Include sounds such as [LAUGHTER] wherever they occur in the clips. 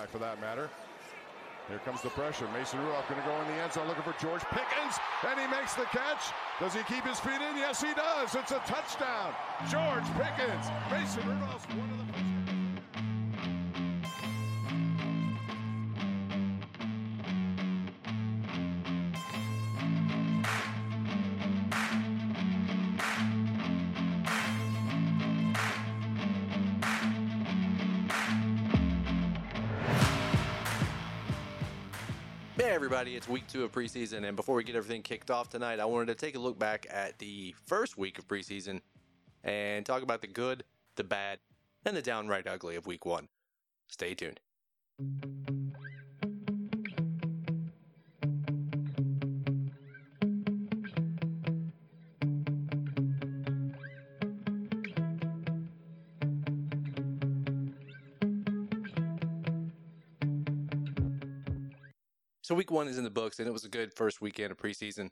quarterback for that matter. Here comes the pressure. Mason Rudolph going to go in the end zone looking for George Pickens, and he makes the catch. Does he keep his feet in? Yes, he does. It's a touchdown. George Pickens. Mason Rudolph's one of the first. Hey everybody, it's week two of preseason, and before we get everything kicked off tonight, I wanted to take a look back at the first week of preseason and talk about the good, the bad, and the downright ugly of week one. Stay tuned. So week one is in the books, and it was a good first weekend of preseason.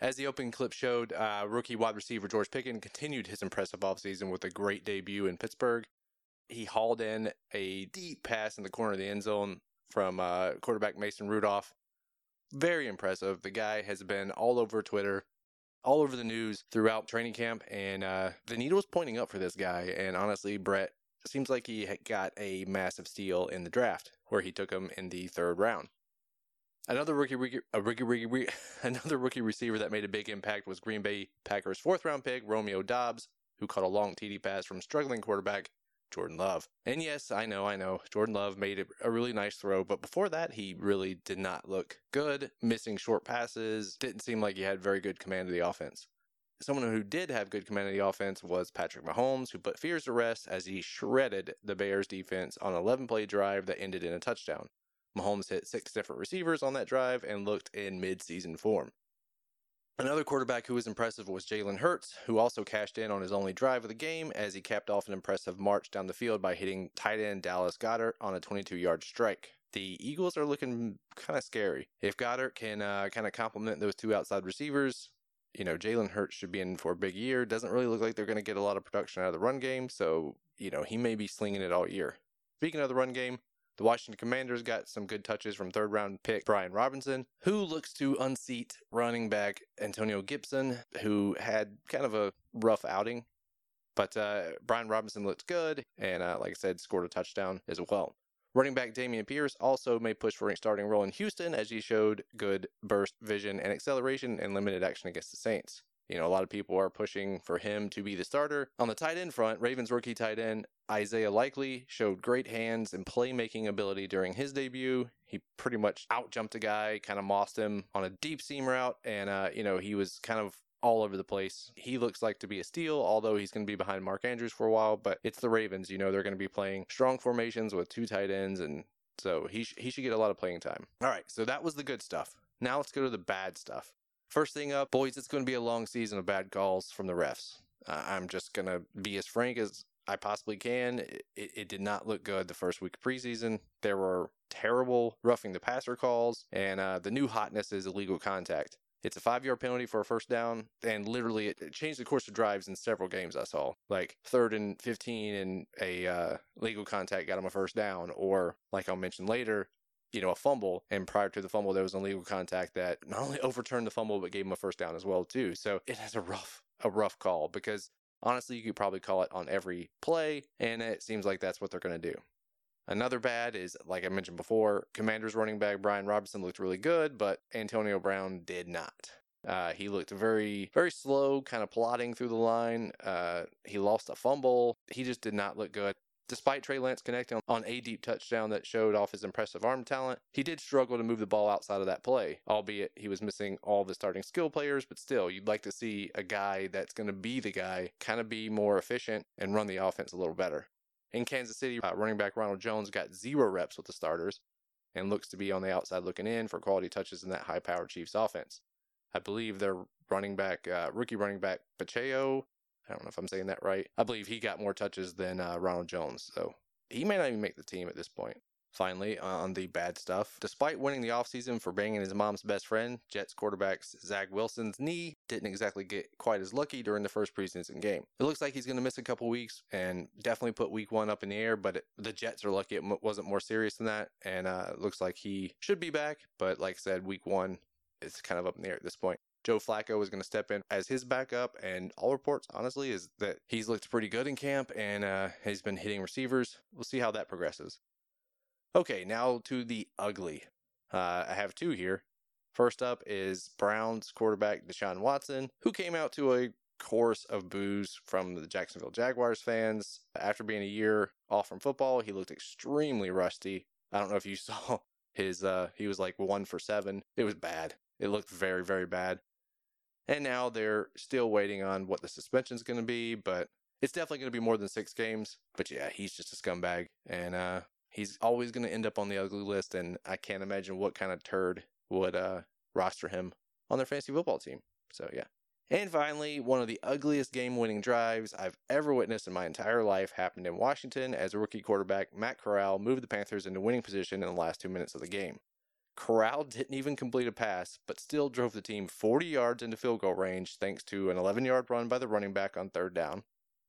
As the opening clip showed, uh, rookie wide receiver George Pickens continued his impressive offseason with a great debut in Pittsburgh. He hauled in a deep pass in the corner of the end zone from uh, quarterback Mason Rudolph. Very impressive. The guy has been all over Twitter, all over the news throughout training camp, and uh, the needle was pointing up for this guy. And honestly, Brett seems like he got a massive steal in the draft, where he took him in the third round. Another rookie, rookie, rookie, rookie, [LAUGHS] another rookie receiver that made a big impact was Green Bay Packers' fourth round pick Romeo Doubs, who caught a long TD pass from struggling quarterback Jordan Love. And yes, I know, I know, Jordan Love made a, a really nice throw, but before that, he really did not look good. Missing short passes, didn't seem like he had very good command of the offense. Someone who did have good command of the offense was Patrick Mahomes, who put fears to rest as he shredded the Bears defense on an 11 play drive that ended in a touchdown. Mahomes hit six different receivers on that drive and looked in mid-season form. Another quarterback who was impressive was Jalen Hurts, who also cashed in on his only drive of the game as he capped off an impressive march down the field by hitting tight end Dallas Goedert on a 22-yard strike. The Eagles are looking kind of scary. If Goedert can uh, kind of complement those two outside receivers, you know, Jalen Hurts should be in for a big year. Doesn't really look like they're going to get a lot of production out of the run game, so, you know, he may be slinging it all year. Speaking of the run game, the Washington Commanders got some good touches from third round pick Brian Robinson, who looks to unseat running back Antonio Gibson, who had kind of a rough outing. But uh, Brian Robinson looked good, and uh, like I said, scored a touchdown as well. Running back Dameon Pierce also may push for a starting role in Houston as he showed good burst vision and acceleration and limited action against the Saints. You know, a lot of people are pushing for him to be the starter. On the tight end front, Ravens rookie tight end Isaiah Likely showed great hands and playmaking ability during his debut. He pretty much outjumped a guy, kind of mossed him on a deep seam route, and uh, you know, he was kind of all over the place. He looks like to be a steal, although he's going to be behind Mark Andrews for a while, but it's the Ravens, you know, they're going to be playing strong formations with two tight ends and so he sh- he should get a lot of playing time. All right, so that was the good stuff. Now let's go to the bad stuff. First thing up, boys, it's going to be a long season of bad calls from the refs. Uh, I'm just going to be as frank as I possibly can. It, it, did not look good the first week of preseason. There were terrible roughing the passer calls, and uh, the new hotness is illegal contact. It's a five yard penalty for a first down, and literally it, it, changed the course of drives in several games I saw. Like third and 15 and a uh, legal contact got him a first down, or like I'll mention later, you know, a fumble. And prior to the fumble, there was an illegal contact that not only overturned the fumble, but gave him a first down as well, too. So it has a rough, a rough call because honestly, you could probably call it on every play. And it seems like that's what they're going to do. Another bad is, like I mentioned before, Commanders running back Brian Robinson looked really good, but Antonio Brown did not. Uh, he looked very, very slow, kind of plodding through the line. Uh, he lost a fumble. He just did not look good. Despite Trey Lance connecting on a deep touchdown that showed off his impressive arm talent, he did struggle to move the ball outside of that play, albeit he was missing all the starting skill players. But still, you'd like to see a guy that's going to be the guy kind of be more efficient and run the offense a little better. In Kansas City, uh, running back Ronald Jones got zero reps with the starters and looks to be on the outside looking in for quality touches in that high powered Chiefs offense. I believe their running back, uh, rookie running back Pacheco I don't know if I'm saying that right. I believe he got more touches than uh, Ronald Jones, so he may not even make the team at this point. finally on the bad stuff. Despite winning the offseason for banging his mom's best friend, Jets quarterback Zach Wilson's knee didn't exactly get quite as lucky during the first preseason game. It looks like he's going to miss a couple weeks and definitely put week one up in the air, but it, the Jets are lucky it m- wasn't more serious than that. And uh, it looks like he should be back, but like I said, week one, it's kind of up in the air at this point. Joe Flacco is going to step in as his backup, and all reports, honestly, is that he's looked pretty good in camp and uh, he's been hitting receivers. We'll see how that progresses. Okay, now to the ugly. Uh, I have two here. First up is Browns quarterback Deshaun Watson, who came out to a chorus of boos from the Jacksonville Jaguars fans. After being a year off from football, he looked extremely rusty. I don't know if you [LAUGHS] saw his, uh, he was like one for seven. It was bad. It looked very, very bad. And now they're still waiting on what the suspension is going to be, but it's definitely going to be more than six games. But yeah, he's just a scumbag. And uh, he's always going to end up on the ugly list. And I can't imagine what kind of turd would uh, roster him on their fantasy football team. So yeah. And finally, one of the ugliest game winning drives I've ever witnessed in my entire life happened in Washington as rookie quarterback, Matt Corral, moved the Panthers into winning position in the last two minutes of the game. Corral didn't even complete a pass, but still drove the team 40 yards into field goal range thanks to an 11 yard run by the running back on third down,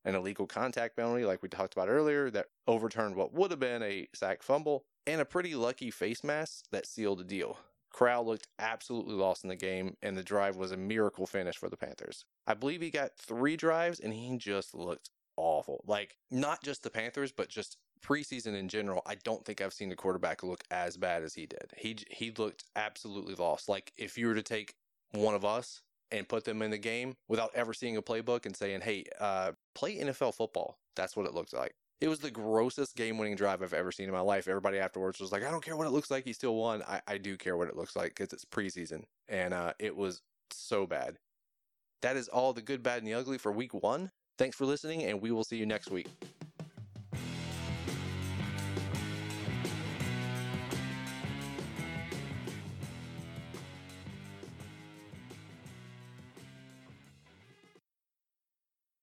an illegal contact penalty, like we talked about earlier, that overturned what would have been a sack fumble, and a pretty lucky face mask that sealed the deal. Corral looked absolutely lost in the game, and the drive was a miracle finish for the Panthers. I believe he got three drives, and he just looked awful. Like, not just the Panthers, but just preseason in general, I don't think I've seen the quarterback look as bad as he did. He he looked absolutely lost. Like if you were to take one of us and put them in the game without ever seeing a playbook and saying, "Hey, uh, play NFL football," that's what it looks like. It was the grossest game-winning drive I've ever seen in my life. Everybody afterwards was like, "I don't care what it looks like. He still won." I, I do care what it looks like because it's preseason, and uh, it was so bad. That is all the good, bad, and the ugly for week one. Thanks for listening, and we will see you next week.